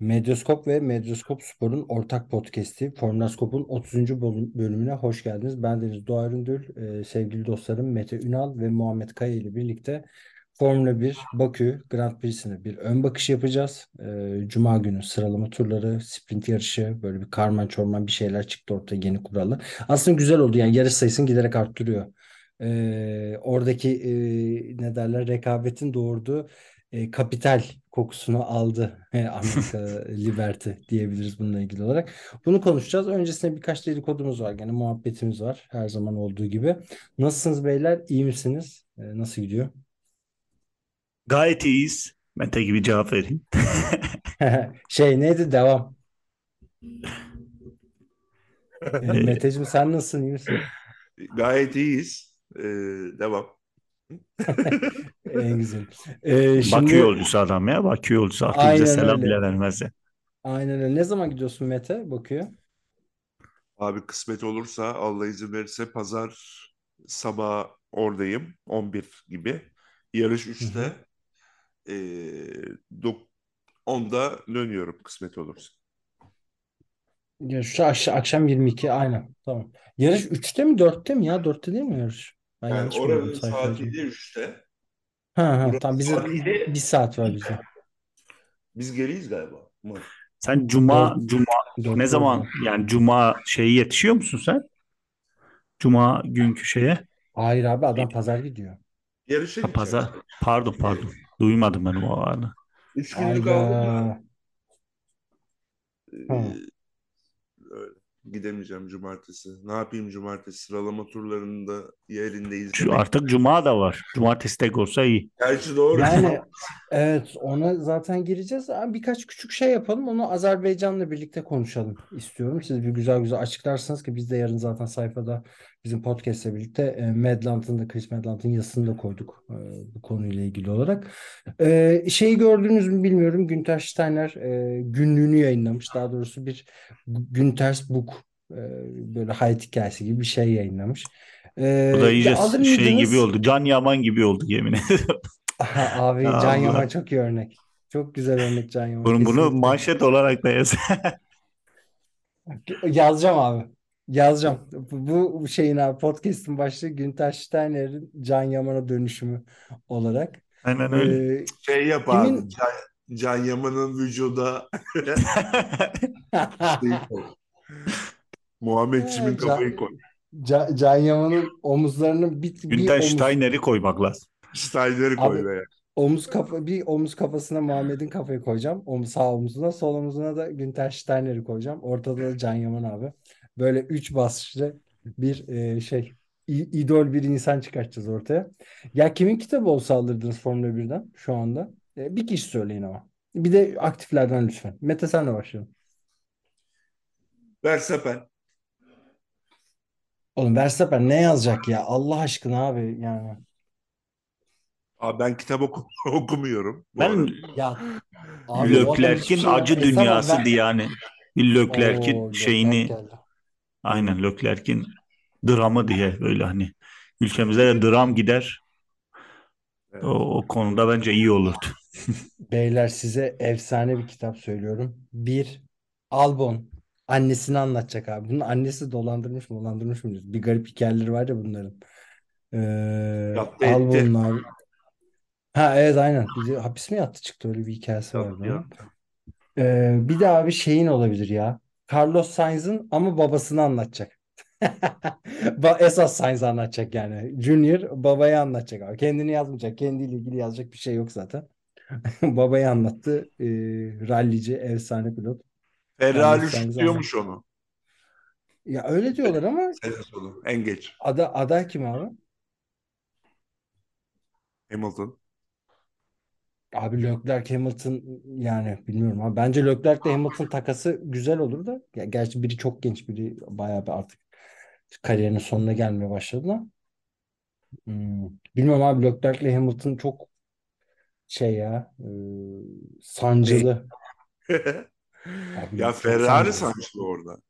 Medyaskop ve Medyaskop Spor'un ortak podcast'i Formula Scope'un 30. bölüm- bölümüne hoş geldiniz. Ben Deniz Doğa Üründül, e, sevgili dostlarım Mete Ünal ve Muhammed Kaya ile birlikte Formula 1 Bakü Grand Prix'sine bir ön bakış yapacağız. E, Cuma günü sıralama turları, sprint yarışı, böyle bir karman çorman bir şeyler çıktı ortaya yeni kurallı. Aslında güzel oldu yani yarış sayısını giderek arttırıyor. E, oradaki e, ne derler rekabetin doğurduğu e, kapital kokusunu aldı Amerika Liberty diyebiliriz bununla ilgili olarak. Bunu konuşacağız. Öncesinde birkaç dedikodumuz var. Gene muhabbetimiz var her zaman olduğu gibi. Nasılsınız beyler? İyi misiniz? E, nasıl gidiyor? Gayet iyiyiz. Mete gibi cevap vereyim. Şey neydi? Devam. E, Meteciğim sen nasılsın? İyi misin? Gayet iyiyiz. Ee, devam. En güzel. E, Bakü şimdi yolcusu adam ya. Bakü yolcusu. Aynen selam öyle. bile vermez ya. aynen öyle. Ne zaman gidiyorsun Mete? Bakıyor. Abi kısmet olursa Allah izin verirse pazar sabah oradayım. 11 gibi. Yarış Hı 3'te. hı. Ee, dok- 10'da dönüyorum kısmet olursa. Ya şu akş- akşam 22 aynen. Tamam. Yarış 3'te mi 4'te mi ya? 4'te değil mi yarış? Ben Yani yanlış mı gördüm oranın sayfayı saati de 3'te. Ha ha Buranın tamam bize saati de bir saat var bize. biz geriyiz galiba. Mı? Sen cuma Dört, cuma ne zaman orada. yani cuma şeyi yetişiyor musun sen? Cuma günkü şeye? Hayır abi adam pazar gidiyor. Yarışa Ha, gideceğim pazar. Pardon pardon. Duymadım ben o anı. 3 günlük aldım. Hayda. Ee, Ha. öyle. Gidemeyeceğim cumartesi. Ne yapayım cumartesi? Sıralama turlarında yerinde Şu izlemek. artık cuma da var. Cumartesi tek olsa iyi. Gerçi doğru. Yani evet ona zaten gireceğiz. Abi birkaç küçük şey yapalım. Onu Azerbaycan'la birlikte konuşalım istiyorum. Siz bir güzel güzel açıklarsınız ki biz de yarın zaten sayfada bizim podcast'le birlikte e, Medland'ın da Chris Medland'ın yazısını da koyduk e, bu konuyla ilgili olarak. E, şeyi gördünüz mü bilmiyorum. Günter Steiner günlüğünü yayınlamış. Daha doğrusu bir Günter's Book böyle hayat hikayesi gibi bir şey yayınlamış. Bu da iyice şey gibi oldu. Can Yaman gibi oldu yemin ederim. Abi Can Allah. Yaman çok iyi örnek. Çok güzel örnek Can Yaman. Bunu, bunu Kesinlikle. manşet olarak da yaz. Yazacağım abi. Yazacağım. Bu bu şeyin abi podcast'in başlığı Günter Steiner'in Can Yaman'a dönüşümü olarak. Aynen öyle. Ee, Şey yap kimin abi. Can, Can Yaman'ın vücuda Can, kafayı koy. Can, Can Yaman'ın omuzlarının bir, bir Günter omuz Steiner'i koymak lazım. Steiner'i koy be. omuz kafa bir omuz kafasına Muhammed'in kafayı koyacağım. Omuz sağ omzuna, sol omzuna da Günter Steiner'i koyacağım. Ortada da Can Yaman abi. Böyle üç basışlı bir e, şey idol bir insan çıkartacağız ortaya. Ya kimin kitabı olsa alırdınız Formula 1'den şu anda? E, bir kişi söyleyin ama. Bir de aktiflerden lütfen. Mete senle başlayalım. Verstappen. Oğlum Verstappen ne yazacak ya? Allah aşkına abi yani. Abi ben kitap oku okumuyorum bu arada. Ben Ya abi o adam hiçbir Leclerc'in şey acı yapmıyor. Tamam dünyasıydı yani. Bir Leclerc'in Oo Leclerc şeyini geldi. aynen Leclerc'in dramı diye böyle hani ülkemizde de dram gider. Evet. O, o konuda bence iyi olurdu. Beyler size efsane bir kitap söylüyorum. Bir Albon annesini anlatacak abi. Bunun annesi dolandırmış mı dolandırmış mı? Bir garip hikayeleri var ya bunların. Ee, Yattı etti. Albon'un abi. Ha evet aynen. De hapis mi yattı çıktı öyle bir hikayesi vardı Yattı onun. Ee, bir de abi şeyin olabilir ya. Carlos Sainz'ın ama babasını anlatacak. Ba- Esas Sainz anlatacak yani. Junior babayı anlatacak abi. Kendini yazmayacak. Kendiyle ilgili yazacak bir şey yok zaten. Babayı anlattı. Ee, rallici, efsane pilot. Ferrari Carlos Sainz anlattı. şutluyormuş onu. Ya öyle diyorlar ama Sene sonu. En geç. ada, aday kim abi? Hamilton. Abi Leclerc Hamilton yani bilmiyorum ama bence Leclerc ile Hamilton takası güzel olur da ya gerçi biri çok genç biri bayağı bir artık kariyerinin sonuna gelmeye başladı da Hmm, bilmiyorum abi Leclerc ile Hamilton çok şey ya e, sancılı abi Ya Ferrari sancılı. orada.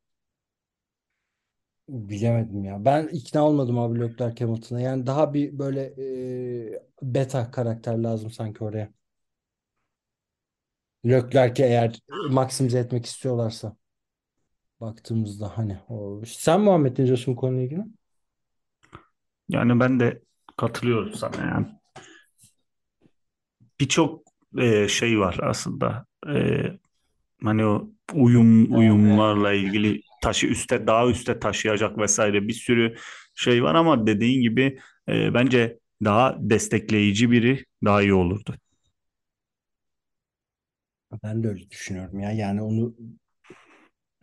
Bilemedim ya. Ben ikna olmadım abi Leclerc Hamilton'a. Yani daha bir böyle e, beta karakter lazım sanki oraya. Leclerc'i eğer maksimize etmek istiyorlarsa baktığımızda hani o. Sen Muhammed ne diyorsun konuyla ilgili? Yani ben de katılıyorum sana yani. Birçok e, şey var aslında. E, hani o uyum uyumlarla ilgili taşı üste daha üste taşıyacak vesaire bir sürü şey var ama dediğin gibi e, bence daha destekleyici biri daha iyi olurdu. Ben de öyle düşünüyorum ya. Yani onu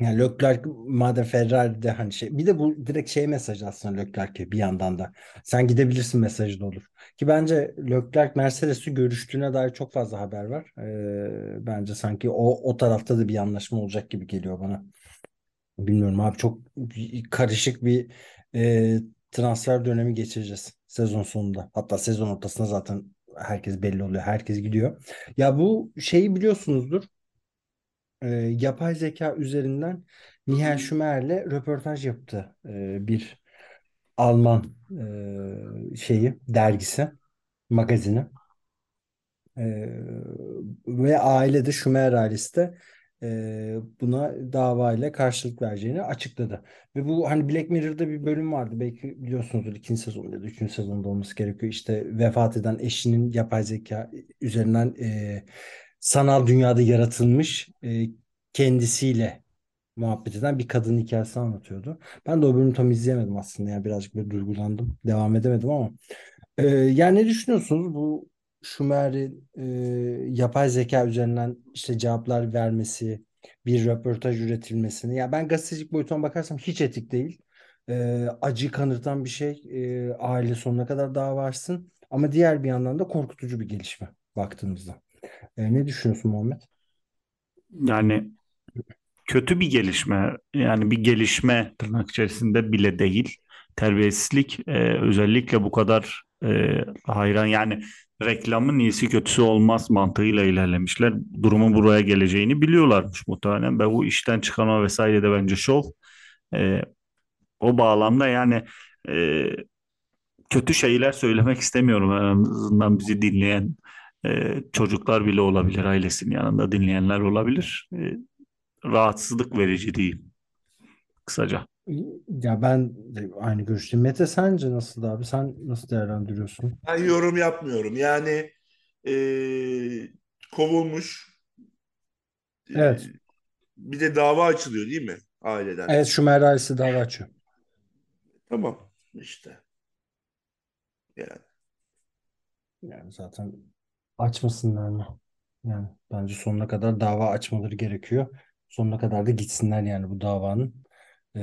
yani Leclerc madem Ferrari'de hani şey bir de bu direkt şey mesajı aslında Leclerc'e bir yandan da sen gidebilirsin mesajı da olur. Ki bence Leclerc Mercedes'i görüştüğüne dair çok fazla haber var. Ee, bence sanki o o tarafta da bir anlaşma olacak gibi geliyor bana. Bilmiyorum abi çok karışık bir e, transfer dönemi geçireceğiz sezon sonunda. Hatta sezon ortasında zaten herkes belli oluyor. Herkes gidiyor. Ya bu şeyi biliyorsunuzdur. E, yapay zeka üzerinden Michael Schumacher'le röportaj yaptı e, bir Alman e, şeyi dergisi magazini. Ee, ve aile de Şumer ailesi de e, buna davayla karşılık vereceğini açıkladı. Ve bu hani Black Mirror'da bir bölüm vardı. Belki biliyorsunuzdur ikinci sezon ya da üçüncü sezonda olması gerekiyor. İşte vefat eden eşinin yapay zeka üzerinden e, sanal dünyada yaratılmış e, kendisiyle muhabbet eden bir kadın hikayesini anlatıyordu. Ben de o bölümü tam izleyemedim aslında. Yani birazcık böyle duygulandım. Devam edemedim ama ee, yani ne düşünüyorsunuz bu Schumer'in e, yapay zeka üzerinden işte cevaplar vermesi, bir röportaj üretilmesini? Ya ben gazetecilik boyutuna bakarsam hiç etik değil. Ee, acı kanırtan bir şey. Ee, aile sonuna kadar davarsın. Ama diğer bir yandan da korkutucu bir gelişme baktığımızda. Ee, ne düşünüyorsun Muhammed? Yani kötü bir gelişme yani bir gelişme tırnak içerisinde bile değil. Terbiyesizlik e, özellikle bu kadar e, hayran yani reklamın iyisi kötüsü olmaz mantığıyla ilerlemişler. Durumun buraya geleceğini biliyorlarmış muhtemelen ve bu işten çıkarma vesaire de bence şov. E, o bağlamda yani e, kötü şeyler söylemek istemiyorum en azından bizi dinleyen e, çocuklar bile olabilir ailesinin yanında dinleyenler olabilir. E, rahatsızlık verici diyeyim kısaca. Ya ben de aynı görüşteyim. Mete sence nasıl abi? Sen nasıl değerlendiriyorsun? Ben yorum yapmıyorum. Yani eee, kovulmuş. Eee, Evet. bir de dava açılıyor değil mi aileden? Evet Schumer ailesi dava açıyor. Tamam işte. Yani. Yani zaten açmasınlar mı? Yani bence sonuna kadar dava açmaları gerekiyor. Sonuna kadar da gitsinler yani bu davanın. Ee,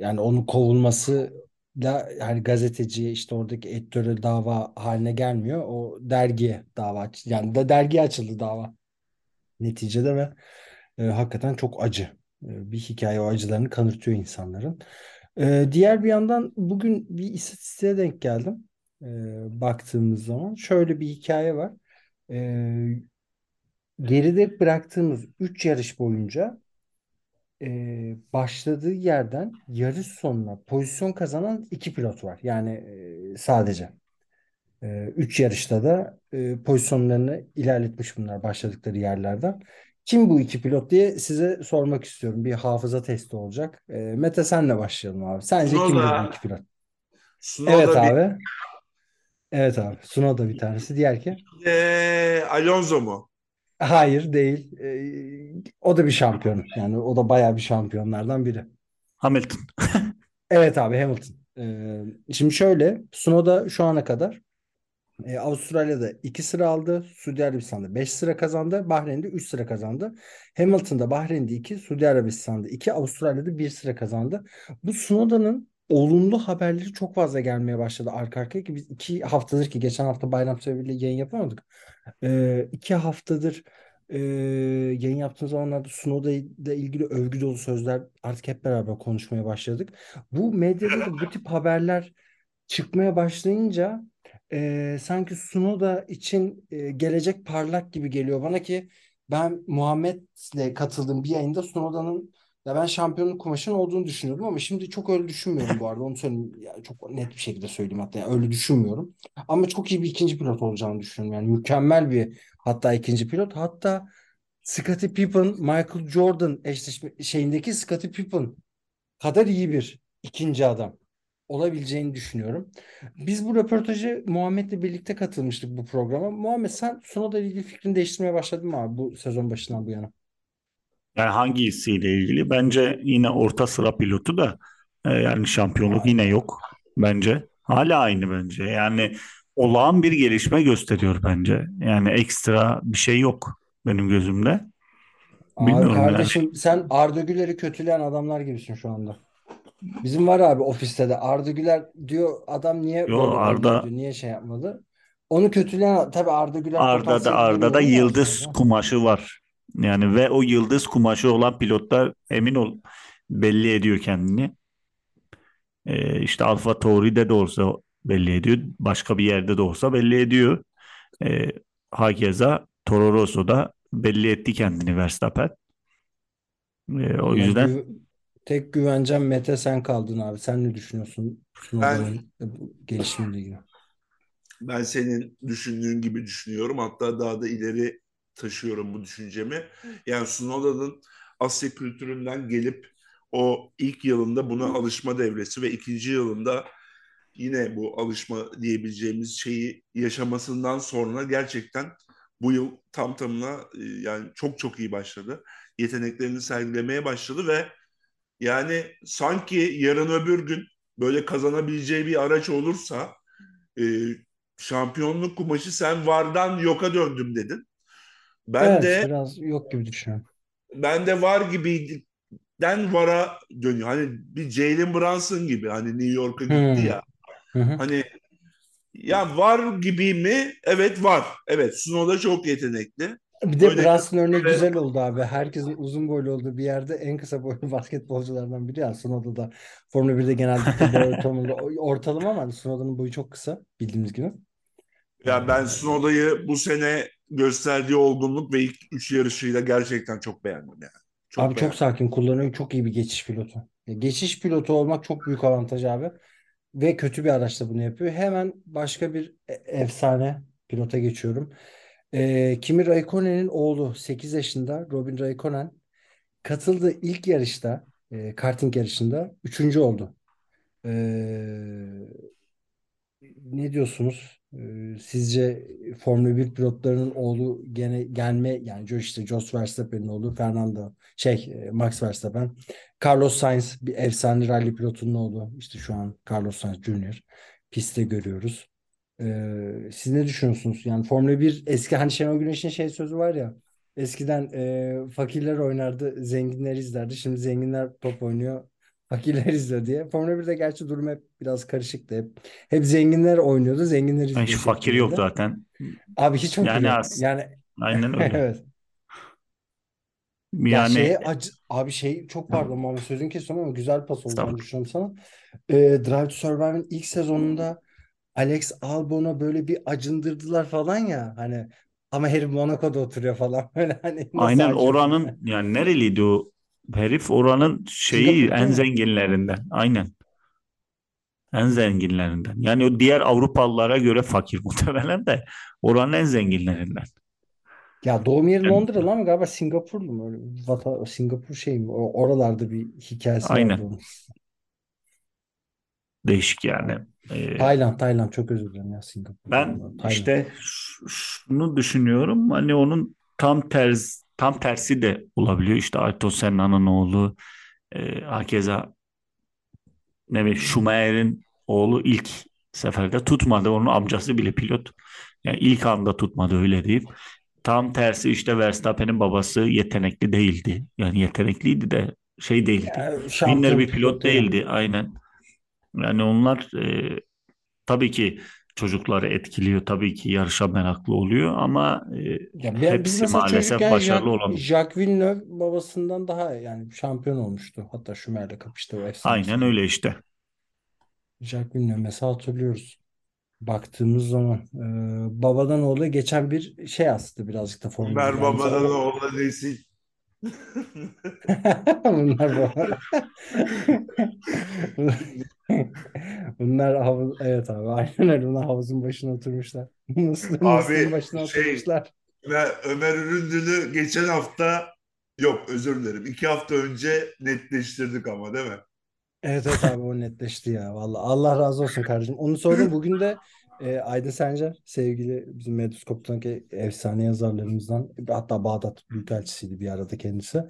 yani onun kovulması da yani gazeteciye işte oradaki editöre dava haline gelmiyor. O dergiye dava yani da dergiye açıldı dava neticede ve e, hakikaten çok acı. E, bir hikaye o acılarını kanırtıyor insanların. E, diğer bir yandan bugün bir istatistiğe denk geldim. E, baktığımız zaman şöyle bir hikaye var. E, geride bıraktığımız 3 yarış boyunca e, başladığı yerden yarış sonuna pozisyon kazanan iki pilot var. Yani e, sadece. E, üç yarışta da e, pozisyonlarını ilerletmiş bunlar başladıkları yerlerden. Kim bu iki pilot diye size sormak istiyorum. Bir hafıza testi olacak. E, Mete senle başlayalım abi. Sence kimdir bu Tsunoda, iki pilot? Tsunoda Evet bir abi. Evet abi. Tsunoda bir tanesi. Diğer kim? de Alonso mu? Hayır değil. E, o da bir şampiyon. Yani o da bayağı bir şampiyonlardan biri. Hamilton. Evet abi Hamilton. Ee, şimdi şöyle Tsunoda şu ana kadar e, Avustralya'da 2 sıra aldı. Suudi Arabistan'da 5 sıra kazandı. Bahreyn'de 3 sıra kazandı. Hamilton'da Bahreyn'de 2, Suudi Arabistan'da 2, Avustralya'da 1 sıra kazandı. Bu Tsunoda'nın olumlu haberleri çok fazla gelmeye başladı arka arkaya ki biz iki haftadır ki geçen hafta bayram sebebiyle yayın yapamadık. Ee, iki haftadır e, yayın yaptığım zamanlarda Sunoda ile ilgili övgü dolu sözler artık hep beraber konuşmaya başladık. Bu medyada da bu tip haberler çıkmaya başlayınca e, sanki Sunoda için e, gelecek parlak gibi geliyor bana ki ben Muhammed'le katıldığım bir yayında Sunoda'nın ya ben şampiyonluk kumaşının olduğunu düşünüyordum ama şimdi çok öyle düşünmüyorum bu arada. Onu söyleyeyim. Ya çok net bir şekilde söyleyeyim hatta. Yani öyle düşünmüyorum. Ama çok iyi bir ikinci pilot olacağını düşünüyorum. Yani mükemmel bir hatta ikinci pilot. Hatta Scottie Pippen, Michael Jordan eşleşme şeyindeki Scottie Pippen kadar iyi bir ikinci adam olabileceğini düşünüyorum. Biz bu röportajı Muhammed'le birlikte katılmıştık bu programa. Muhammed sen Sunoda ile ilgili fikrini değiştirmeye başladın mı abi bu sezon başından bu yana? Yani hangisiyle ilgili? Bence yine orta sıra pilotu da e, yani şampiyonluk yine yok bence. Hala aynı bence. Yani olağan bir gelişme gösteriyor bence. Yani ekstra bir şey yok benim gözümde. Abi Bilmiyorum yani. kardeşim sen Arda Güler'i kötüleyen adamlar gibisin şu anda. Bizim var abi ofiste de Arda Güler diyor adam niye Yo Arda diyor niye şey yapmadı. Onu kötüleyen tabii Arda Güler Arda'da Arda'da yıldız aslında. kumaşı var. Yani ve o yıldız kumaşı olan pilotlar emin ol belli ediyor kendini. E, işte Alfa Tauri'de de olsa belli ediyor. Başka bir yerde de olsa belli ediyor. E, hakeza Toro Rosso'da belli etti kendini Verstappen. E, o Ya yüzden gü- tek güvencem Mete sen kaldın abi. Sen ne düşünüyorsun Ben bu gelişimiyle ilgili? ben senin düşündüğün gibi düşünüyorum. Hatta daha da ileri taşıyorum bu düşüncemi. Yani Sunoda'nın Asya kültüründen gelip o ilk yılında buna alışma devresi ve ikinci yılında yine bu alışma diyebileceğimiz şeyi yaşamasından sonra gerçekten bu yıl tam tamına e, yani çok çok iyi başladı. Yeteneklerini sergilemeye başladı ve yani sanki yarın öbür gün böyle kazanabileceği bir araç olursa e, şampiyonluk kumaşı sen vardan yoka döndüm dedin. Ben Evet de biraz yok gibi düşünüyorum. ben de var gibiden vara dönüyor. Hani bir Jalen Brunson gibi hani New York'a gitti Hmm. ya. Hı hı. Hani ya var gibi mi? Evet var. Evet Sunoda çok yetenekli. Bir de Brunson örneği ve güzel oldu abi. Herkesin uzun boylu olduğu bir yerde en kısa boylu basketbolculardan biri ya. Sunoda da Formula 1'de genellikle boy ortamında ortalama ama Sunoda'nın boyu çok kısa bildiğimiz gibi. ya ben Ee, Sunoda'yı bu sene gösterdiği olgunluk ve ilk üç yarışıyla gerçekten çok beğendim yani. Çok abi çok beğendim. sakin kullanıyor. Çok iyi bir geçiş pilotu. Ya geçiş pilotu olmak çok büyük avantaj abi. Ve kötü bir araçla bunu yapıyor. Hemen başka bir e- efsane pilota geçiyorum. Ee, Kimi Raikkonen'in oğlu 8 yaşında Robin Raikkonen katıldığı ilk yarışta e, karting yarışında üçüncü oldu. Ee, ne diyorsunuz? Sizce Formula 1 pilotlarının oğlu gene gelme yani işte Jos Verstappen'in oğlu Fernando şey Max Verstappen Carlos Sainz bir efsane rally pilotunun oğlu işte şu an Carlos Sainz Jr. pistte görüyoruz. Ee, siz ne düşünüyorsunuz? Yani Formula 1 eski hani Şenol Güneş'in şey sözü var ya eskiden e, fakirler oynardı zenginler izlerdi şimdi zenginler top oynuyor fakirler izliyor diye. Formula 1'de gerçi durum hep biraz karışıktı. Hep, hep zenginler oynuyordu. Zenginler hiç izliyordu fakir yok zaten. Abi hiç fakir Yani yok. az. Yani Aynen öyle. evet. Ya Yani şeye acı, abi şey çok pardon Muhammed sözünü kesiyorum ama güzel pas olacağını Estağfurullah. düşünüyorum sana. Ee, Drive to Survive'ın ilk sezonunda Alex Albon'a böyle bir acındırdılar falan ya hani ama herif Monaco'da oturuyor falan böyle hani Aynen oranın yani nereliydi o herif oranın şeyi Singapur en zenginlerinden. Aynen. En zenginlerinden. Yani o diğer Avrupalılara göre fakir muhtemelen de oranın en zenginlerinden. Ya doğum yeri Yani, Londra lan galiba Singapurlu mu öyle vata, Singapur şey mi? O, oralarda bir hikayesi vardı aynen. onun. Değişik yani. Ee, Tayland, Tayland çok özür dilerim ya Singapur. ben Tayland. İşte ş- şunu düşünüyorum. Hani onun tam ters tam tersi de olabiliyor. İşte Ayrton Senna'nın oğlu e, hakeza ne bileyim Schumacher'in oğlu ilk seferde tutmadı. Onun amcası bile pilot. Yani ilk anda tutmadı öyle diyeyim. Tam tersi işte Verstappen'in babası yetenekli değildi. Yani yetenekliydi de şey değildi. Winner bir pilot pilot değil. değildi aynen. Yani onlar e, tabii ki çocukları etkiliyor, tabii ki yarışa meraklı oluyor ama e, Ya ben- hepsi maalesef başarılı Jacques, olamıyor. Jacques Villeneuve babasından daha yani şampiyon olmuştu. Hatta Schumacher'le kapıştı o efsane Aynen öyle işte. Jacques Villeneuve mesela hatırlıyoruz. Baktığımız zaman e, babadan oğula geçen bir şey aslında birazcık da Formula 1. Ömer Yani babadan mesela oğla nesil. bunlar baba. Bunlar havuz evet abi aynen öyle. Bunlar havuzun başına oturmuşlar. Musluğun Abi başına şey oturmuşlar. Ömer, Ömer Üründül'ü geçen hafta yok özür dilerim. iki hafta önce netleştirdik ama değil mi? Evet evet abi o netleşti ya. Vallahi Allah razı olsun kardeşim. Onu sordum. Bugün de e, Aydın Sencer sevgili bizim Medyuskop'taki efsane yazarlarımızdan hatta Bağdat Büyükelçisiydi bir arada kendisi.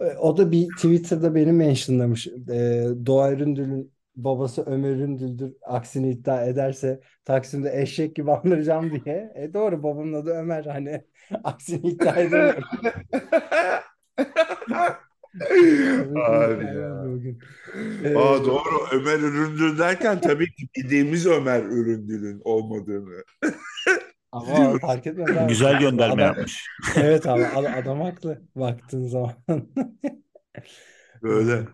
E, o da bir Twitter'da beni mentionlamış. E, Doğa Üründül'ün babası Ömer Üründül'dür. Aksini iddia ederse Taksim'de eşek gibi andıracağım diye. E doğru babamın adı Ömer hani aksini iddia edemiyorum. Abi ya. bugün. Aa E, doğru Ömer Üründül derken tabii ki bildiğimiz Ömer Üründül'ün olmadığını Ama fark etmez. Güzel gönderme Adam, yapmış. evet abi ad- adam haklı baktığın zaman. Böyle.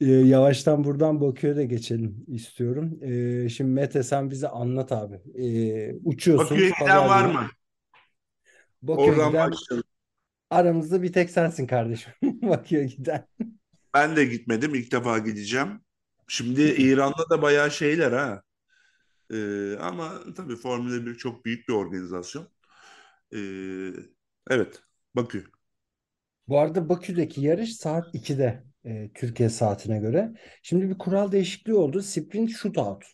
E, Yavaştan buradan Bakü'ye de geçelim istiyorum. E, şimdi Mete sen bize anlat abi. E, uçuyorsun Bakü'ye giden var mı? Bakü'ye Oradan giden başlayalım. aramızda bir tek sensin kardeşim. Bakü'ye giden. Ben de gitmedim. ilk defa gideceğim. Şimdi İran'da da bayağı şeyler ha. Ee, ama tabii Formula 1 çok büyük bir organizasyon. Ee, evet. Bakü. Bu arada Bakü'deki yarış saat 2'de e, Türkiye saatine göre. Şimdi bir kural değişikliği oldu. Sprint shootout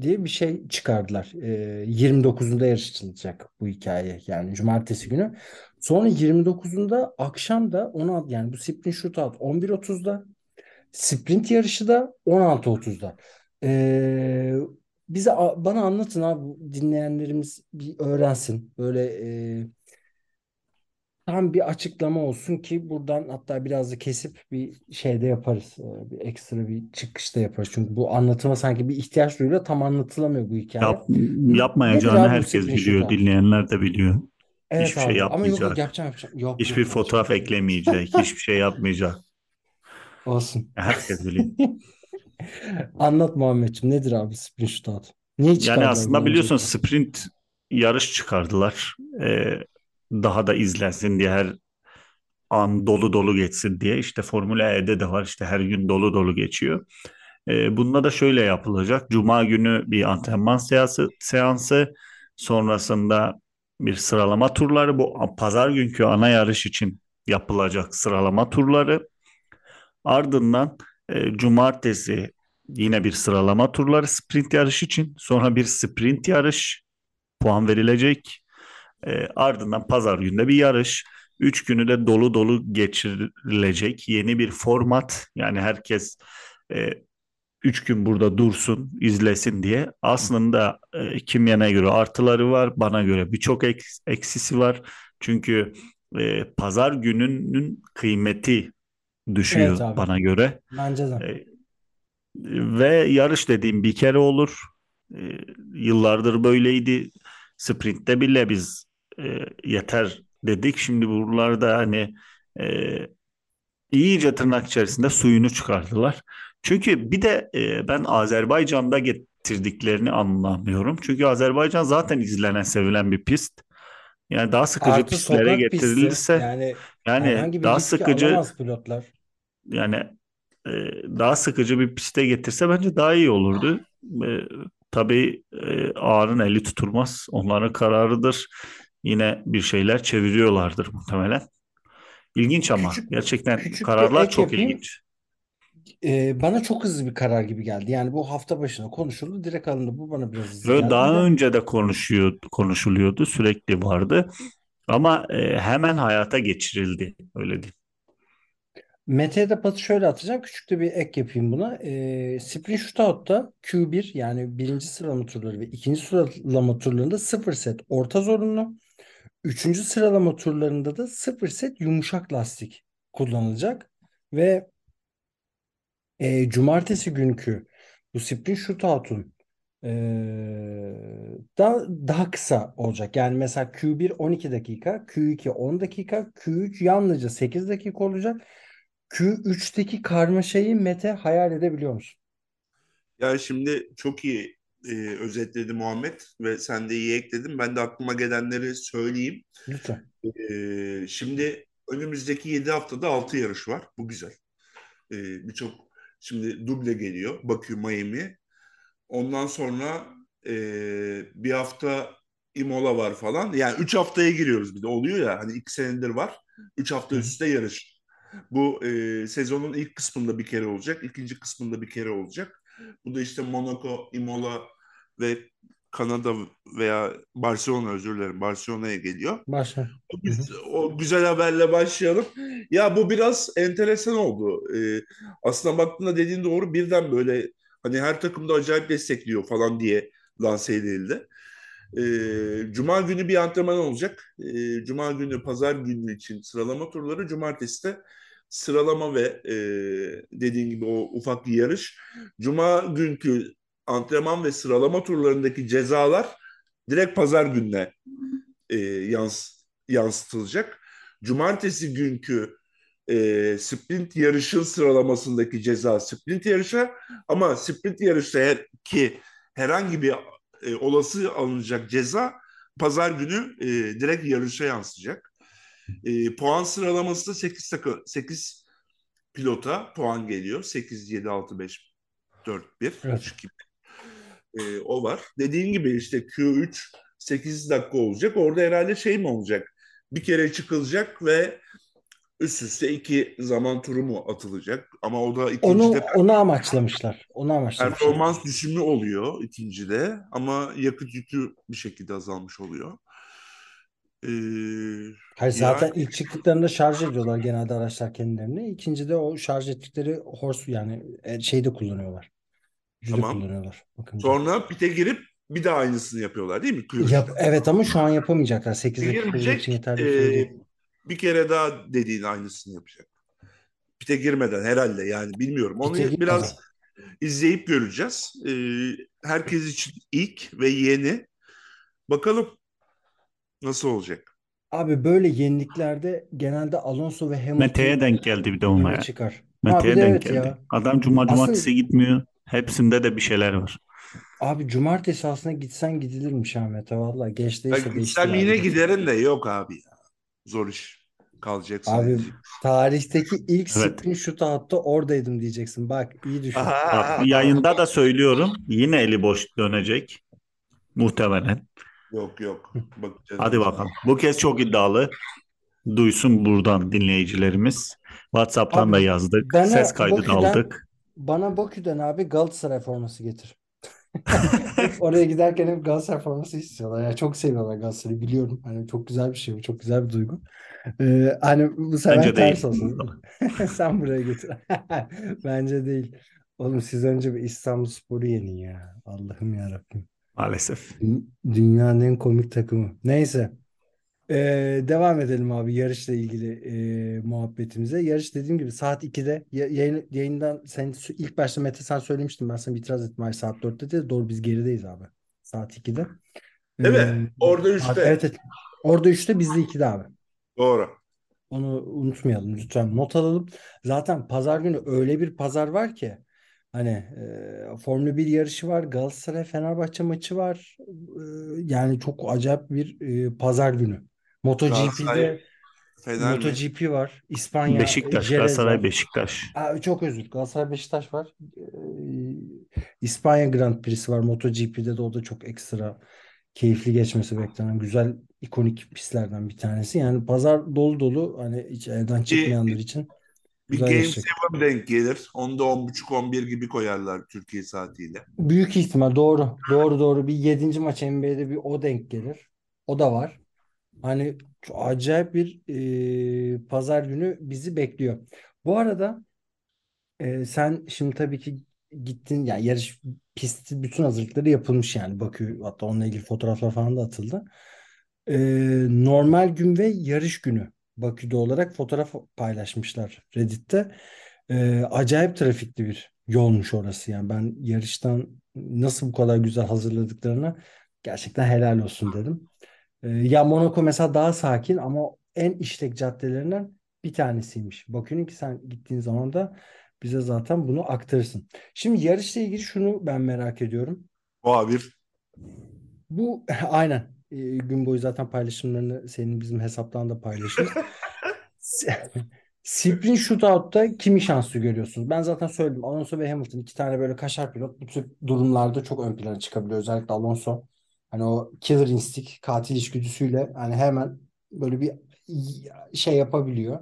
diye bir şey çıkardılar. E, 29'unda yarışılacak bu hikaye yani cumartesi günü. Sonra 29'unda akşam da 16 yani bu sprint shootout 11.30'da sprint yarışı da 16.30'da. E, bize bana anlatın abi dinleyenlerimiz bir öğrensin. Böyle e, tam bir açıklama olsun ki buradan hatta biraz da kesip bir şeyde yaparız. Ee, Bir ekstra bir çıkışta yaparız. Çünkü bu anlatıma sanki bir ihtiyaç duyuluyor. Tam anlatılamıyor bu hikaye. Yap, yapmayacağını herkes biliyor, dinleyenler de biliyor. Evet Hiçbir şey abi ama yok yok yapmayacak. yapacağım yapacağım. Yok Hiçbir yok yapacağım. fotoğraf eklemeyecek, hiçbir şey yapmayacak. Olsun. Herkes biliyor. Anlat Muhammedciğim nedir abi sprint shootout? Niye Yani aslında biliyorsun sprint yarış çıkardılar. Ee, daha da izlensin diye her an dolu dolu geçsin diye. İşte Formula E'de de var işte her gün dolu dolu geçiyor. Ee, bunda da şöyle yapılacak. Cuma günü bir antrenman seansı, seansı sonrasında bir sıralama turları. Bu pazar günkü ana yarış için yapılacak sıralama turları. Ardından e, cumartesi yine bir sıralama turları sprint yarış için. Sonra bir sprint yarış puan verilecek. E, ardından pazar günde bir yarış. Üç günü de dolu dolu geçirilecek yeni bir format. Yani herkes e, üç gün burada dursun, izlesin diye. Aslında e, kimyana göre artıları var, bana göre birçok eks- eksisi var. Çünkü e, pazar gününün kıymeti düşüyor Evet abi. bana göre. Bence de. E, ve yarış dediğim bir kere olur. E, yıllardır böyleydi. Sprint'te bile biz e, yeter dedik. Şimdi buralarda hani e, iyice tırnak içerisinde suyunu çıkardılar. Çünkü bir de e, ben Azerbaycan'da getirdiklerini anlamıyorum. Çünkü Azerbaycan zaten izlenen, sevilen bir pist. Yani daha sıkıcı Artı pistlere sokak pisti. getirilirse Yani yani daha sıkıcı pilotlar. yani e, daha sıkıcı bir piste getirse bence daha iyi olurdu. E, tabii e, ağanın eli tutulmaz. Onların kararıdır. Yine bir şeyler çeviriyorlardır muhtemelen. İlginç ama Küçük gerçekten küçük kararlar çok yapayım. ilginç. Ee, bana çok hızlı bir karar gibi geldi. Yani bu hafta başına konuşuldu, direkt alındı. Bu bana biraz hızlı Ve geldi. Daha de önce de konuşuyor, konuşuluyordu, sürekli vardı. Ama e, hemen hayata geçirildi. Öyle diyeyim. Mete'ye de pası şöyle atacağım. Küçük de bir ek yapayım buna. Ee, Sprint Shootout'ta Q1 yani birinci sıralama turları ve ikinci sıralama turlarında sıfır set orta zorunlu. Üçüncü sıralama turlarında da sıfır set yumuşak lastik kullanılacak. Ve e, cumartesi günkü bu sprint shootout'un eee daha, daha kısa olacak. Yani mesela Q1 12 dakika, Q2 10 dakika, Q3 yalnızca 8 dakika olacak. Q3'teki karmaşayı Mete hayal edebiliyor musun? Ya şimdi çok iyi e, özetledi Muhammed ve sen de iyi ekledin. Ben de aklıma gelenleri söyleyeyim. Lütfen. E, şimdi önümüzdeki 7 haftada 6 yarış var. Bu güzel. E, Birçok şimdi duble geliyor. Bakü, Miami. Ondan sonra e, bir hafta Imola var falan. Yani 3 haftaya giriyoruz bir de. Oluyor ya hani 2 senedir var. 3 hafta üst üste yarış. Bu e, sezonun ilk kısmında bir kere olacak. ikinci kısmında bir kere olacak. Bu da işte Monaco, Imola ve Kanada veya Barcelona özür dilerim. Barcelona'ya geliyor. Başla. O, güz- o güzel haberle başlayalım. Ya bu biraz enteresan oldu. Ee, aslında baktığında dediğin doğru birden böyle hani her takımda acayip destekliyor falan diye lanse edildi. Ee, Cuma günü bir antrenman olacak. Ee, Cuma günü, pazar günü için sıralama turları. Cumartesi de sıralama ve e, dediğin gibi o ufak bir yarış. Cuma günkü antrenman ve sıralama turlarındaki cezalar direkt pazar gününe e, yans, yansıtılacak. Cumartesi günkü e, sprint yarışın sıralamasındaki ceza sprint yarışa ama sprint yarışta her, ki herhangi bir e, olası alınacak ceza pazar günü e, direkt yarışa yansıyacak. E, puan sıralaması da 8, takı, 8 pilota puan geliyor. 8, 7, 6, 5, 4, 1, Evet. 3, 2, e, o var. Dediğin gibi işte Q3 8 dakika olacak. Orada herhalde şey mi olacak? Bir kere çıkılacak ve üst üste iki zaman turu mu atılacak? Ama o da Onu ikincide onu amaçlamışlar. Onu amaçlamışlar. performans düşümü oluyor ikincide ama yakıt yükü bir şekilde azalmış oluyor. Ee, Hayır zaten yani ilk çıktıklarında şarj ediyorlar genelde araçlar kendilerini. İkincide o şarj ettikleri horse yani e, şeyde kullanıyorlar. Gücü de Tamam. kullanıyorlar. Bakın. sonra pite girip bir daha aynısını yapıyorlar değil mi? Q3'te. Yap, evet ama şu an yapamayacaklar. 8 Pite dakika için yeterli bir süre ee, değil. bir kere daha dediğin aynısını yapacak. Pite girmeden herhalde yani bilmiyorum. Onu Pite biraz girmeden. izleyip göreceğiz. Ee, herkes için ilk ve yeni. Bakalım nasıl olacak. Abi böyle yeniliklerde genelde Alonso ve Hamilton Mete'ye denk geldi bir de ona öne ya. çıkar. Mete'ye bir de denk evet geldi. ya. Adam cuma Aslında cumartesi gitmiyor. Hepsinde de bir şeyler var. abi cumartesi aslında gitsen gidilirmiş ha Mete valla. Geç değilse gitsem değiştir yine abi. giderim de yok abi ya. Zor iş. Kalacaksın Abi tarihteki ilk Evet. sprint shootout'ta oradaydım diyeceksin. Bak iyi düşün. Bak yayında da söylüyorum. Yine eli boş dönecek. Muhtemelen. Yok yok. Bakacağız. Hadi bakalım. Bu kez çok iddialı. Duysun buradan dinleyicilerimiz. WhatsApp'tan Abi da yazdık. bana Ses kaydı da aldık. bana Bakü'den abi Galatasaray forması getir. Oraya giderken hep Galatasaray forması istiyorlar. Ya çok seviyorlar Galatasaray'ı biliyorum. Hani çok güzel bir şey bu. Çok güzel bir duygu. Ee, hani bu sefer Bence ters değil. olsun. Sen buraya getir. Bence değil. Oğlum siz önce bir İstanbulspor'u yenin ya. Allah'ım yarabbim. Maalesef. Dü- Dünyanın en komik takımı. Neyse. Ee, devam edelim abi yarışla ilgili e, muhabbetimize. Yarış dediğim gibi saat 2'de ya- yayın, yayından sen ilk başta Mete sen söylemiştin ben sana itiraz ettim. Hayır, saat 4'te de doğru biz gerideyiz abi. Saat 2'de. Değil mi? Ee, Orada abi, üçte. evet, evet. Orada 3'te bizde 2'de abi. Doğru. Onu unutmayalım lütfen not alalım. Zaten pazar günü öyle bir pazar var ki hani e, Formula 1 yarışı var, Galatasaray Fenerbahçe maçı var. E, yani çok acayip bir e, pazar günü. MotoGP'de Fener mi? MotoGP var. İspanya Beşiktaş, Jerez Galatasaray var. Beşiktaş. Aa, çok özür. Galatasaray Beşiktaş var. E, İspanya Grand Prix'si var. MotoGP'de de o da çok ekstra keyifli geçmesi beklenen güzel ikonik pistlerden bir tanesi. Yani pazar dolu dolu hani hiç evden Bir, çıkmayanlar için bir güzel Game geçecek. 7 denk gelir. Onu da 10.30-11 gibi koyarlar Türkiye saatiyle. Büyük ihtimal doğru. Doğru doğru. Bir 7. maç NBA'de bir o denk gelir. O da var. Hani acayip bir e, pazar günü bizi bekliyor. Bu arada e, sen şimdi tabii ki gittin yani yarış pisti bütün hazırlıkları yapılmış yani Bakü hatta onunla ilgili fotoğraflar falan da atıldı. E, normal gün ve yarış günü Bakü'de olarak fotoğraf paylaşmışlar Reddit'te. E, acayip trafikli bir yolmuş orası yani. Ben yarıştan nasıl bu kadar güzel hazırladıklarına gerçekten helal olsun dedim. Ee, ya Monaco mesela daha sakin ama en işlek caddelerinden bir tanesiymiş. Bakıyorum ki sen gittiğin zaman da bize zaten bunu aktarırsın. Şimdi yarışla ilgili şunu ben merak ediyorum. O bir Bu aynen Ee, gün boyu zaten paylaşımlarını senin bizim hesaptan da paylaşırız. Sprint shootout'ta kimi şanslı görüyorsunuz? Ben zaten söyledim. Alonso ve Hamilton iki tane böyle kaşar pilot bu tür durumlarda çok ön plana çıkabiliyor. Özellikle Alonso. Hani o killer instinct, katil içgüdüsüyle hani hemen böyle bir şey yapabiliyor.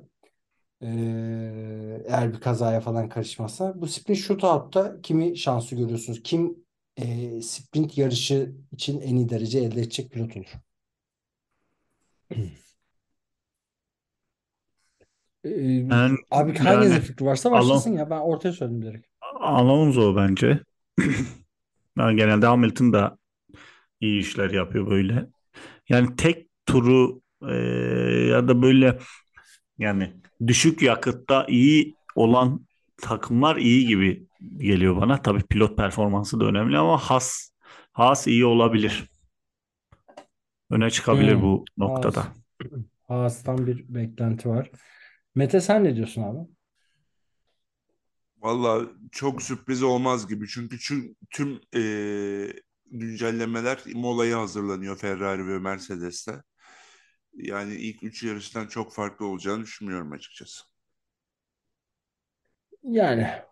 Ee, eğer bir kazaya falan karışmazsa. Bu sprint shootout'ta kimi şanslı görüyorsunuz? Kim e, sprint yarışı için en iyi derece elde edecek pilot olur? Ee, Ben abi hanginizin yani fikri varsa Alon başlasın ya. Ben ortaya söyledim direkt. Alonso bence. Ben genelde Hamilton da iyi işler yapıyor böyle. Yani tek turu e, ya da böyle yani düşük yakıtta iyi olan takımlar iyi gibi geliyor bana. Tabii pilot performansı da önemli ama Haas Haas iyi olabilir. Öne çıkabilir Hmm, bu Haas. noktada. Haas'tan bir beklenti var. Mete sen ne diyorsun abi? Valla çok sürpriz olmaz gibi. Çünkü tüm, tüm e, güncellemeler Mola'ya hazırlanıyor Ferrari ve Mercedes'te. Yani ilk üç yarıştan çok farklı olacağını düşünmüyorum açıkçası. Yani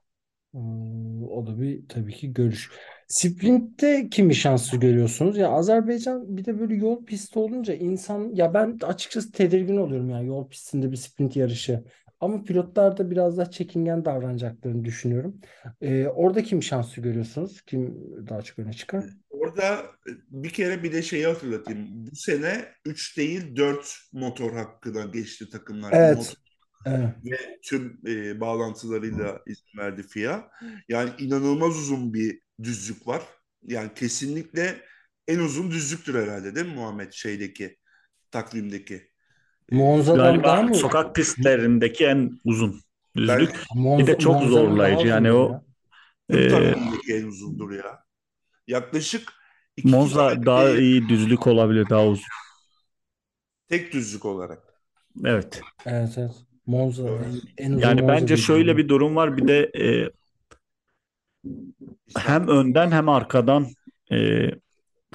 o da bir tabii ki görüş. Sprint'te kimi şanslı görüyorsunuz? Ya Azerbaycan bir de böyle yol pisti olunca insan ya ben açıkçası tedirgin oluyorum ya yol pistinde bir sprint yarışı. Ama pilotlar da biraz daha çekingen davranacaklarını düşünüyorum. Ee, orada kim şanslı görüyorsunuz? Kim daha çok öne çıkar? Orada bir kere bir de şeyi hatırlatayım. Bu sene 3 değil 4 motor hakkına geçti takımlar. Evet. Motor Evet. ve tüm e, bağlantılarıyla izin verdi FIA. Yani inanılmaz uzun bir düzlük var. Yani kesinlikle en uzun düzlüktür herhalde değil mi Muhammed şeydeki takvimdeki? E, Monza'dan daha Galiba mı? sokak pistlerindeki en uzun ben düzlük. Bir Monza, de çok daha zorlayıcı. Yani o ya. tüm e, takvimdeki en uzundur ya. Yaklaşık 2 Monza daha kilometre iyi düzlük olabilir, daha uzun. tek düzlük olarak. Evet. Evet evet. Monza en, en uzun Yani Monza bence diye şöyle bir durum var. Bir de e, hem önden hem arkadan e,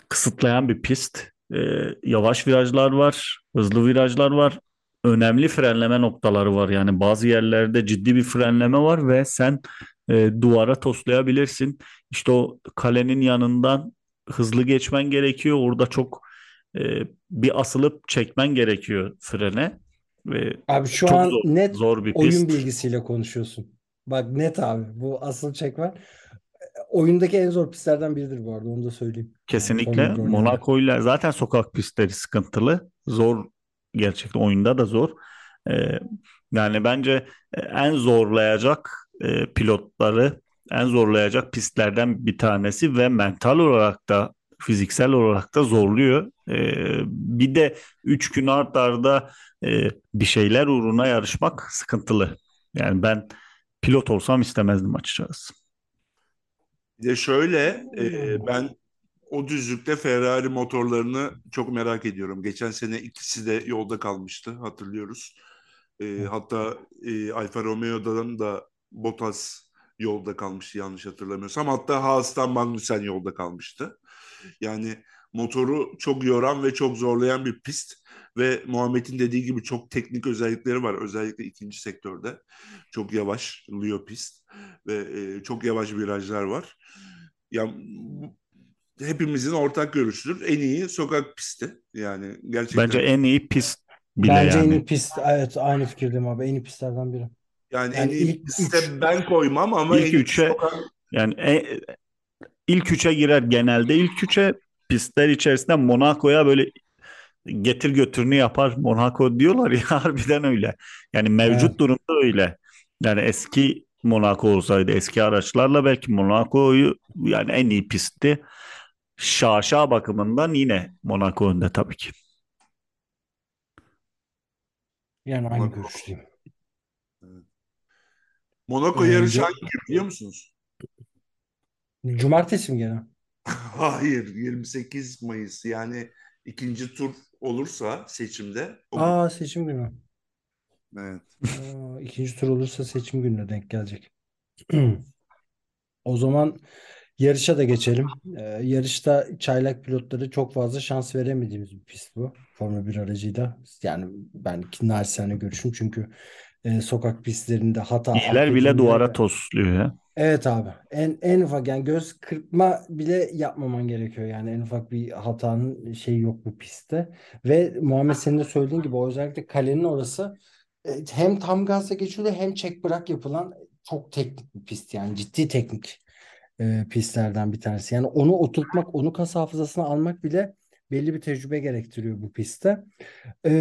kısıtlayan bir pist. E, yavaş virajlar var, hızlı virajlar var. Önemli frenleme noktaları var. Yani bazı yerlerde ciddi bir frenleme var ve sen e, duvara toslayabilirsin. İşte o kalenin yanından hızlı geçmen gerekiyor. Orada çok e, bir asılıp çekmen gerekiyor frene. Ve Abi şu an zor, net zor bir oyun pist. bilgisiyle konuşuyorsun. Bak net abi. Bu asıl çekmen. Oyundaki en zor pistlerden biridir bu arada. Onu da söyleyeyim. Yani Kesinlikle Formula 1 oyununda. Monaco ile zaten sokak pistleri sıkıntılı. Zor gerçekten oyunda da zor. Ee, yani bence e, en zorlayacak e, pilotları en zorlayacak pistlerden bir tanesi ve mental olarak da fiziksel olarak da zorluyor. Ee, bir de 3 gün art arda e, bir şeyler uğruna yarışmak sıkıntılı. Yani ben pilot olsam istemezdim açıkçası. Bir de şöyle e, ben o düzlükte Ferrari motorlarını çok merak ediyorum. Geçen sene ikisi de yolda kalmıştı hatırlıyoruz. E, hatta e, Alfa Romeo'dan da Bottas yolda kalmıştı yanlış hatırlamıyorsam. Hatta Haas'tan Magnussen yolda kalmıştı. Yani motoru çok yoran ve çok zorlayan bir pist ve Muhammed'in dediği gibi çok teknik özellikleri var. Özellikle ikinci sektörde çok yavaşlıyor pist ve e, çok yavaş virajlar var. Ya bu- hepimizin ortak görüşüdür. En iyi sokak pisti. Yani gerçekten Bence en iyi pist bile Bence en yani. iyi pist. Evet aynı fikirdeyim abi. En iyi pistlerden biri. yani en Yani iyi ilk piste üç. ben koymam ama en İlk iyi üçe sokak yani e- ilk üçe girer genelde. ilk üçe pistler içerisinde Monaco'ya böyle getir götürünü yapar Monaco diyorlar ya harbiden öyle. Yani mevcut Evet. durumda öyle. Yani eski Monaco olsaydı eski araçlarla belki Monaco'yu yani en iyi pistti. Şaşa bakımından yine Monaco önde tabii ki. Yani aynı Monaco. görüşteyim. Monaco Ee, yarışı ya- hangi gün biliyor musunuz? Cumartesi mi gene? Hayır 28 Mayıs yani ikinci tur olursa seçimde o gün. Aa seçim günü. Evet. Aa, ikinci tur olursa seçim gününe denk gelecek. O zaman yarışa da geçelim. Ee, yarışta çaylak pilotları çok fazla şans veremediğimiz bir pist bu. Formula 1 aracıyla. Yani ben naçizane görüşüm çünkü e, sokak pistlerinde hata İyiler bile duvara tosluyor ya. Evet abi. En en ufak yani göz kırpma bile yapmaman gerekiyor. Yani en ufak bir hatanın şeyi yok bu pistte. Ve Muhammed senin de söylediğin gibi özellikle kalenin orası e, hem tam gazla geçiyor hem çek bırak yapılan çok teknik bir pist yani ciddi teknik e, pistlerden bir tanesi. Yani onu oturtmak, onu kas hafızasına almak bile belli bir tecrübe gerektiriyor bu pistte. E,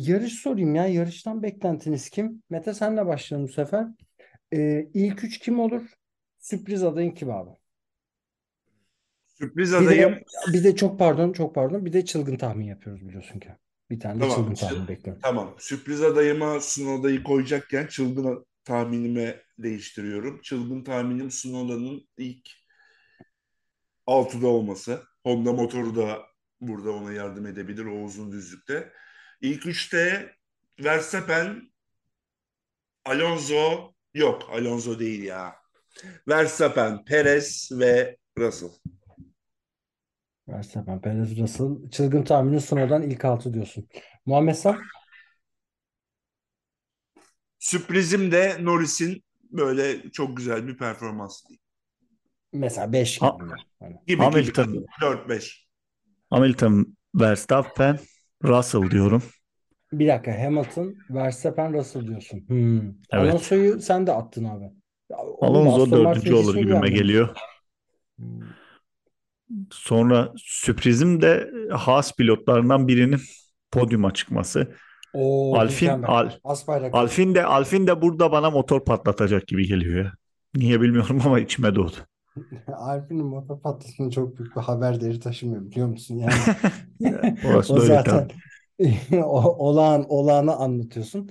yarış sorayım ya. Yarıştan beklentiniz kim? Mete senle başlayalım bu sefer. E, ilk üç kim olur? Sürpriz adayın kim abi? Sürpriz Bir adayım de, bir de çok pardon, çok pardon. Bir de çılgın tahmin yapıyoruz biliyorsun ki. Bir tane de Tamam, çılgın çıl- tahmin bekliyorum. tamam. Sürpriz adayıma Sunoda'yı koyacakken çılgın tahminime değiştiriyorum. Çılgın tahminim Sunoda'nın ilk altıda olması. Honda motoru da burada ona yardım edebilir o uzun düzlükte. İlk üçte Verstappen, Alonso yok Alonso değil ya. Verstappen, Perez ve Russell. Verstappen, Perez, Russell. Çılgın tahminin Sunoda'dan ilk altı diyorsun. Muhammed sen? Sürprizim de Norris'in böyle çok güzel bir performans Mesela 5 Ha- gibi. mi? Hani. gibi Hamilton. gibi 4-5. Hamilton, Verstappen, Russell diyorum. Bir dakika Hamilton, Verstappen, Russell diyorsun. Hmm. Evet. Alonso'yu sen de attın abi. Ya, Alonso dördüncü olur gibime gelmedi. geliyor. Sonra sürprizim de Haas pilotlarından birinin podyuma çıkması. Oo, Alfin. Al. Alfin de Alfin de burada bana motor patlatacak gibi geliyor ya. Niye bilmiyorum ama içime doğdu. Alfin'in motor patlasının çok büyük bir haber değeri taşımıyor biliyor musun? Yani o zaten olağan olağanı anlatıyorsun.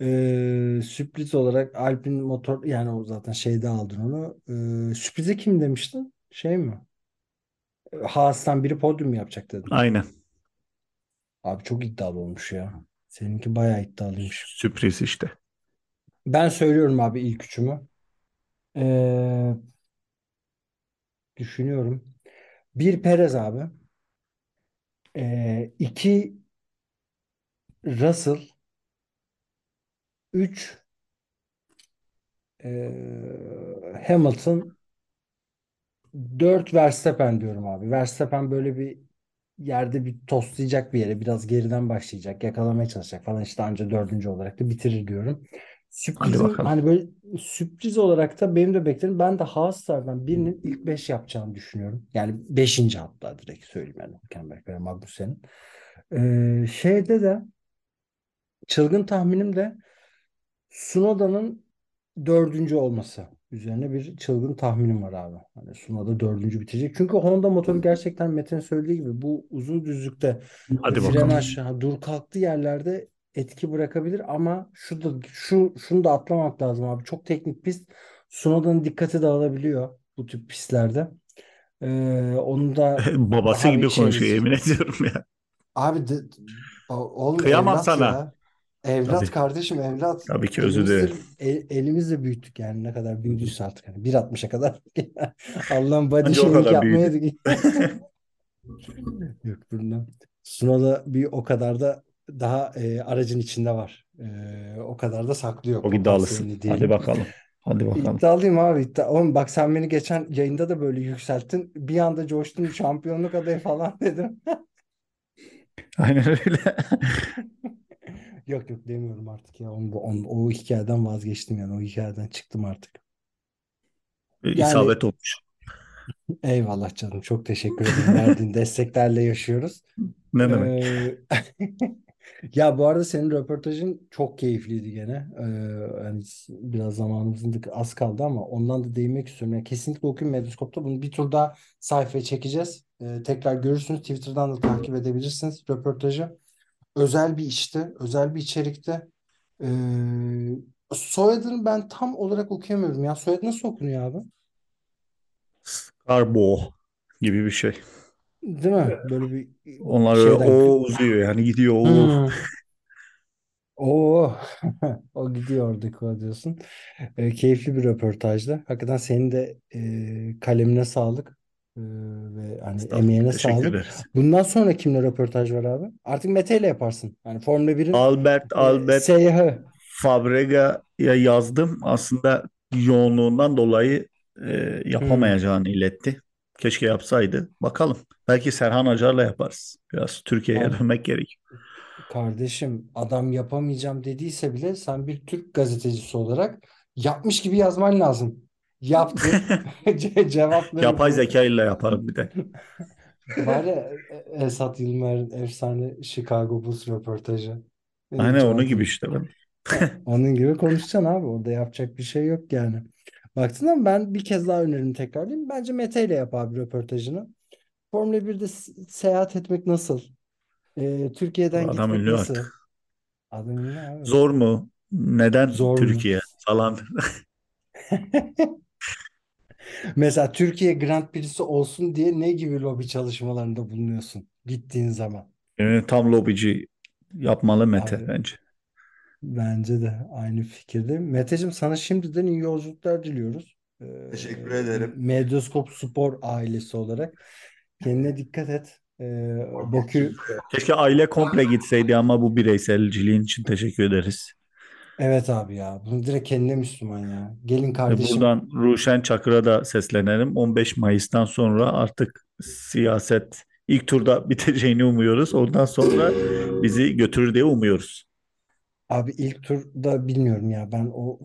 Ee, sürpriz olarak Alpin motor yani o zaten şeyde aldın onu. Ee, sürprize kim demiştin? Şey mi? Haas'tan biri podyum yapacak dedin. Aynen. Abi çok iddialı olmuş ya. Seninki bayağı iddialıymış. Sürpriz işte. Ben söylüyorum abi ilk üçümü. Ee, düşünüyorum. Bir Perez abi. Ee, iki Russell. Üç ee, Hamilton. Dört Verstappen diyorum abi. Verstappen böyle bir yerde bir toslayacak bir yere. Biraz geriden başlayacak. Yakalamaya çalışacak falan. işte anca dördüncü olarak da bitirir diyorum. Sürprizim bakalım. hani böyle sürpriz olarak da benim de beklerim. Ben de Haas'lardan birinin ilk beş yapacağını düşünüyorum. Yani beşinci hatta direkt söyleyeyim yani. Hülkenberg ve Magnussen'in. Ee, şeyde de çılgın tahminim de Sunoda'nın dördüncü olması üzerine bir çılgın tahminim var abi. Hani Sunoda dördüncü bitirecek. Çünkü Honda motoru gerçekten Mete'nin söylediği gibi bu uzun düzlükte Hadi fren bakalım. aşağı dur kalktığı yerlerde etki bırakabilir ama şu da şu şunu da atlamak lazım abi. Çok teknik pist. Sunoda'nın dikkati dağılabiliyor bu tip pistlerde. Ee, onu da Babası gibi konuşuyor yemin ediyorum ya. Abi de, oğlum Kıyamam evlat sana. ya. Evlat Tabii. kardeşim evlat. Tabii ki özür dilerim. el- elimizle büyüttük yani ne kadar büyüdüyse artık. Hani 1.60'a kadar. Allah'ım body shaming yapmaya. Yok bundan. Suna'da bir o kadar da daha e, aracın içinde var. E, o kadar da saklıyor Çok iddialısın. Hadi bakalım. Hadi bakalım. İddialıyım abi. iddia- Oğlum bak sen beni geçen yayında da böyle yükselttin. Bir anda coştun şampiyonluk adayı falan dedim. Aynen öyle. Yok yok demiyorum artık ya. Onu, onu- o hikayeden vazgeçtim yani. O hikayeden çıktım artık. İsabet olmuş. Eyvallah canım. Çok teşekkür ederim. Verdiğin desteklerle yaşıyoruz. Ne demek? Ee, ya bu arada senin röportajın çok keyifliydi gene. Ee, hani biraz zamanımızın da az kaldı ama ondan da değinmek istiyorum. Yani kesinlikle okuyun Medyascope'da bunu bir tur daha sayfaya çekeceğiz. Ee, tekrar görürsünüz. Twitter'dan da takip edebilirsiniz röportajı. Özel bir işte, özel bir içerikte. Ee, soyadını ben tam olarak okuyamıyorum ya. Soyadı nasıl okunuyor abi? Karbo gibi bir şey. Değil mi? Böyle bir Onlar şeyden o uzuyor yani gidiyor o. Hmm. Oo, o gidiyor oradaki o diyorsun. E, keyifli bir röportajdı. Hakikaten senin de e, kalemine sağlık e, ve hani Estağfurullah, emeğine teşekkür sağlık. ederiz. Bundan sonra kimle röportaj var abi? Artık Mete ile yaparsın. Yani Formula 1'in Albert e, Albert seyyahı. Fabrega'ya yazdım. Aslında yoğunluğundan dolayı e, yapamayacağını iletti. Keşke yapsaydı. Bakalım. Belki Serhan Acar'la yaparız. Biraz Türkiye'ye Abi, dönmek gerek. kardeşim adam yapamayacağım dediyse bile sen bir Türk gazetecisi olarak yapmış gibi yazman lazım. Yaptı. Ce- Cevapları Yapay zeka ile yaparım bir de. Var ya e- Esat Yılmaz'ın efsane Chicago Bulls röportajı. Aynen onun gibi işte ben. Onun gibi konuşacaksın abi. Orada yapacak bir şey yok yani. Baktın ama ben bir kez daha önerimi tekrarlayayım. Bence Mete ile yap abi röportajını. Formula 1'de se- seyahat etmek nasıl? Ee, Türkiye'den Adam gitmek ünlü nasıl? artık. Adam ünlü abi. Zor mu? Neden Zor mu? Türkiye falan. Mesela Türkiye Grand Prix'si olsun diye ne gibi lobi çalışmalarında bulunuyorsun gittiğin zaman? Yani tam lobici yapmalı Mete Abi bence. Bence de aynı fikirde. Meteciğim sana şimdiden iyi yolculuklar diliyoruz. Ee, Teşekkür ederim. Medyaskop Spor ailesi olarak. Kendine dikkat et. Ee, Bakü. Keşke aile komple gitseydi ama bu bireyselciliğin için teşekkür ederiz. evet abi ya. Bunu direkt kendine Müslüman ya. Gelin kardeşim. buradan Ruşen Çakır'a da seslenelim. 15 Mayıs'tan sonra artık siyaset ilk turda biteceğini umuyoruz. Ondan sonra bizi götürür diye umuyoruz. Abi ilk turda bilmiyorum ya. Ben o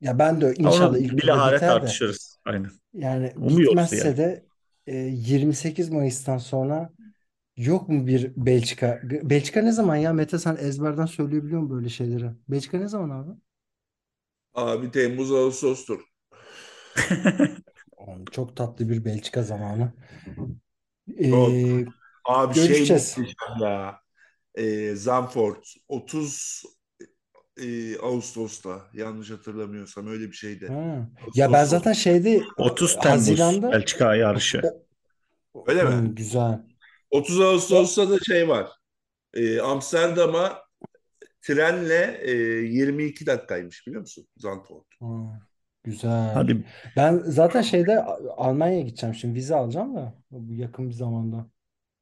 ya ben de inşallah Onu ilk turda bilahare biter de. tartışırız. Aynen. Yani Umuyoruz bitmezse yani. de e, 28 Mayıs'tan sonra yok mu bir Belçika? Belçika ne zaman ya? Mete sen ezberden söyleyebiliyor musun böyle şeyleri? Belçika ne zaman abi? Abi Temmuz Ağustos'tur. Oğlum, Çok tatlı bir Belçika zamanı. Ee, Abi şey görüşeceğiz. muhteşem ya. E, Zandvoort 30 e, Ağustos'ta yanlış hatırlamıyorsam öyle bir şeydi. Ha. Ya ben zaten şeyde 30 Temmuz Haziran'da Belçika yarışı. Öyle mi? Hmm, güzel. 30 Ağustos'ta da şey var. E, Amsterdam'a trenle e, 22 dakikaymış biliyor musun? Zandvoort. Güzel. Hadi Ben zaten şeyde Almanya'ya gideceğim şimdi vize alacağım da bu yakın bir zamanda.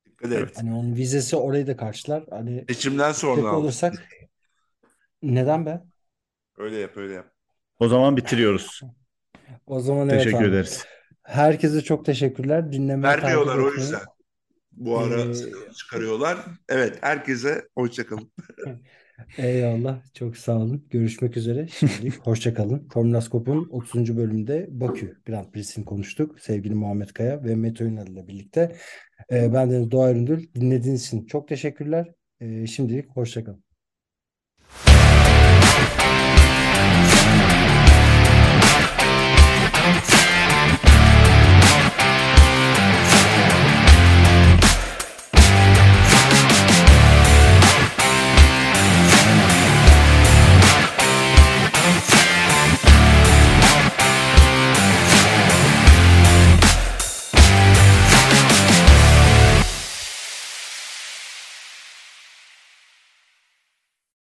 Dikkat et. evet. Hani onun vizesi orayı da karşılar. Hani Seçimden sonra olursak neden be? Öyle yap öyle yap. O zaman bitiriyoruz. O zaman evet Teşekkür abi. ederiz. Herkese çok teşekkürler. Dinlemeye, takip Vermiyorlar o yüzden. Bu ara Ee, çıkarıyorlar. Evet herkese hoşçakalın. eyvallah. Çok sağ olun. Görüşmek üzere. Şimdilik hoşça kalın. Formülaskop'un 30. bölümünde Bakü Grand Prix'sini konuştuk. Sevgili Muhammed Kaya ve Mete Ünal ile birlikte. Ee, ben Deniz Doğa Üründül. Dinlediğiniz için çok teşekkürler. Ee, şimdilik hoşça kalın. Bye.